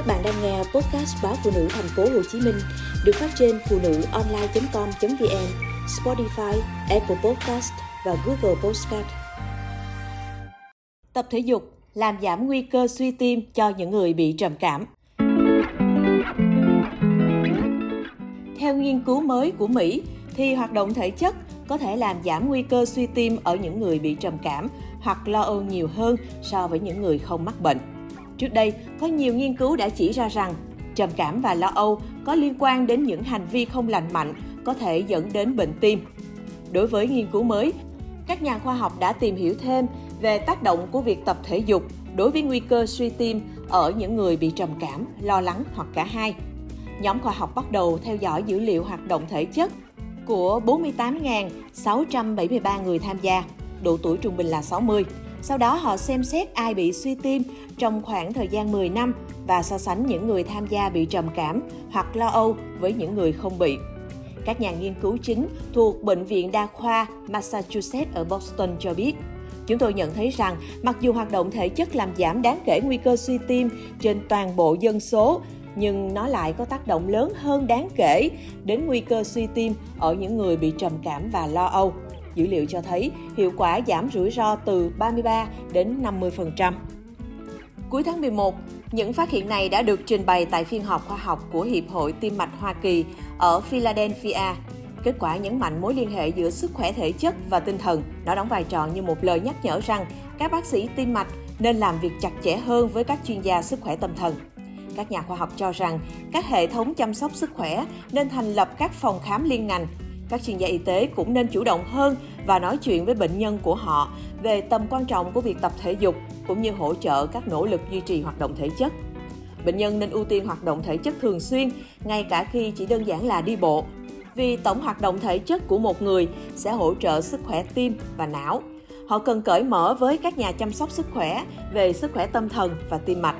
Các bạn đang nghe podcast báo phụ nữ thành phố Hồ Chí Minh được phát trên phụ nữ online.com.vn, Spotify, Apple Podcast và Google Podcast. Tập thể dục làm giảm nguy cơ suy tim cho những người bị trầm cảm. Theo nghiên cứu mới của Mỹ, thì hoạt động thể chất có thể làm giảm nguy cơ suy tim ở những người bị trầm cảm hoặc lo âu nhiều hơn so với những người không mắc bệnh. Trước đây, có nhiều nghiên cứu đã chỉ ra rằng trầm cảm và lo âu có liên quan đến những hành vi không lành mạnh có thể dẫn đến bệnh tim. Đối với nghiên cứu mới, các nhà khoa học đã tìm hiểu thêm về tác động của việc tập thể dục đối với nguy cơ suy tim ở những người bị trầm cảm, lo lắng hoặc cả hai. Nhóm khoa học bắt đầu theo dõi dữ liệu hoạt động thể chất của 48.673 người tham gia, độ tuổi trung bình là 60. Sau đó họ xem xét ai bị suy tim trong khoảng thời gian 10 năm và so sánh những người tham gia bị trầm cảm hoặc lo âu với những người không bị. Các nhà nghiên cứu chính thuộc Bệnh viện Đa khoa Massachusetts ở Boston cho biết, chúng tôi nhận thấy rằng mặc dù hoạt động thể chất làm giảm đáng kể nguy cơ suy tim trên toàn bộ dân số, nhưng nó lại có tác động lớn hơn đáng kể đến nguy cơ suy tim ở những người bị trầm cảm và lo âu. Dữ liệu cho thấy hiệu quả giảm rủi ro từ 33 đến 50%. Cuối tháng 11, những phát hiện này đã được trình bày tại phiên họp khoa học của Hiệp hội Tim mạch Hoa Kỳ ở Philadelphia. Kết quả nhấn mạnh mối liên hệ giữa sức khỏe thể chất và tinh thần. Nó đóng vai trò như một lời nhắc nhở rằng các bác sĩ tim mạch nên làm việc chặt chẽ hơn với các chuyên gia sức khỏe tâm thần. Các nhà khoa học cho rằng các hệ thống chăm sóc sức khỏe nên thành lập các phòng khám liên ngành. Các chuyên gia y tế cũng nên chủ động hơn và nói chuyện với bệnh nhân của họ về tầm quan trọng của việc tập thể dục cũng như hỗ trợ các nỗ lực duy trì hoạt động thể chất. Bệnh nhân nên ưu tiên hoạt động thể chất thường xuyên, ngay cả khi chỉ đơn giản là đi bộ, vì tổng hoạt động thể chất của một người sẽ hỗ trợ sức khỏe tim và não. Họ cần cởi mở với các nhà chăm sóc sức khỏe về sức khỏe tâm thần và tim mạch.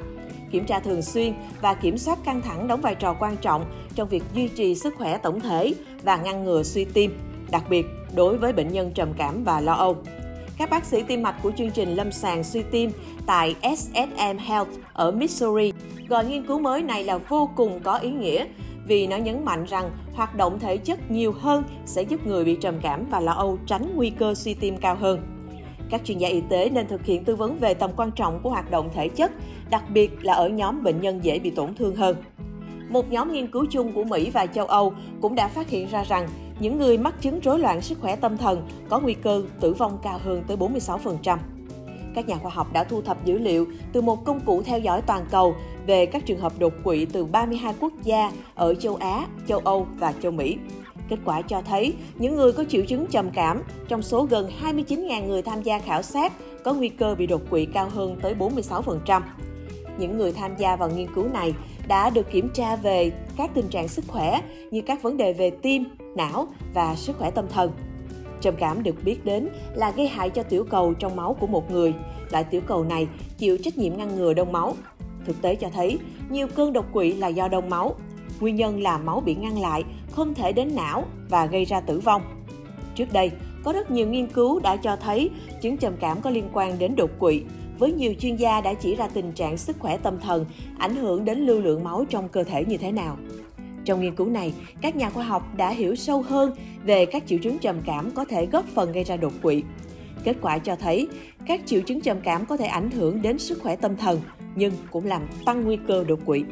Kiểm tra thường xuyên và kiểm soát căng thẳng đóng vai trò quan trọng trong việc duy trì sức khỏe tổng thể và ngăn ngừa suy tim, đặc biệt đối với bệnh nhân trầm cảm và lo âu. Các bác sĩ tim mạch của chương trình lâm sàng suy tim tại SSM Health ở Missouri gọi nghiên cứu mới này là vô cùng có ý nghĩa vì nó nhấn mạnh rằng hoạt động thể chất nhiều hơn sẽ giúp người bị trầm cảm và lo âu tránh nguy cơ suy tim cao hơn. Các chuyên gia y tế nên thực hiện tư vấn về tầm quan trọng của hoạt động thể chất, đặc biệt là ở nhóm bệnh nhân dễ bị tổn thương hơn. Một nhóm nghiên cứu chung của Mỹ và châu Âu cũng đã phát hiện ra rằng những người mắc chứng rối loạn sức khỏe tâm thần có nguy cơ tử vong cao hơn tới 46%. Các nhà khoa học đã thu thập dữ liệu từ một công cụ theo dõi toàn cầu về các trường hợp đột quỵ từ 32 quốc gia ở châu Á, châu Âu và châu Mỹ. Kết quả cho thấy những người có triệu chứng trầm cảm trong số gần 29.000 người tham gia khảo sát có nguy cơ bị đột quỵ cao hơn tới 46%. Những người tham gia vào nghiên cứu này đã được kiểm tra về các tình trạng sức khỏe như các vấn đề về tim, não và sức khỏe tâm thần. Trầm cảm được biết đến là gây hại cho tiểu cầu trong máu của một người. Loại tiểu cầu này chịu trách nhiệm ngăn ngừa đông máu. Thực tế cho thấy, nhiều cơn đột quỵ là do đông máu. Nguyên nhân là máu bị ngăn lại, không thể đến não và gây ra tử vong. Trước đây, có rất nhiều nghiên cứu đã cho thấy chứng trầm cảm có liên quan đến đột quỵ, với nhiều chuyên gia đã chỉ ra tình trạng sức khỏe tâm thần ảnh hưởng đến lưu lượng máu trong cơ thể như thế nào. Trong nghiên cứu này, các nhà khoa học đã hiểu sâu hơn về các triệu chứng trầm cảm có thể góp phần gây ra đột quỵ. Kết quả cho thấy, các triệu chứng trầm cảm có thể ảnh hưởng đến sức khỏe tâm thần, nhưng cũng làm tăng nguy cơ đột quỵ.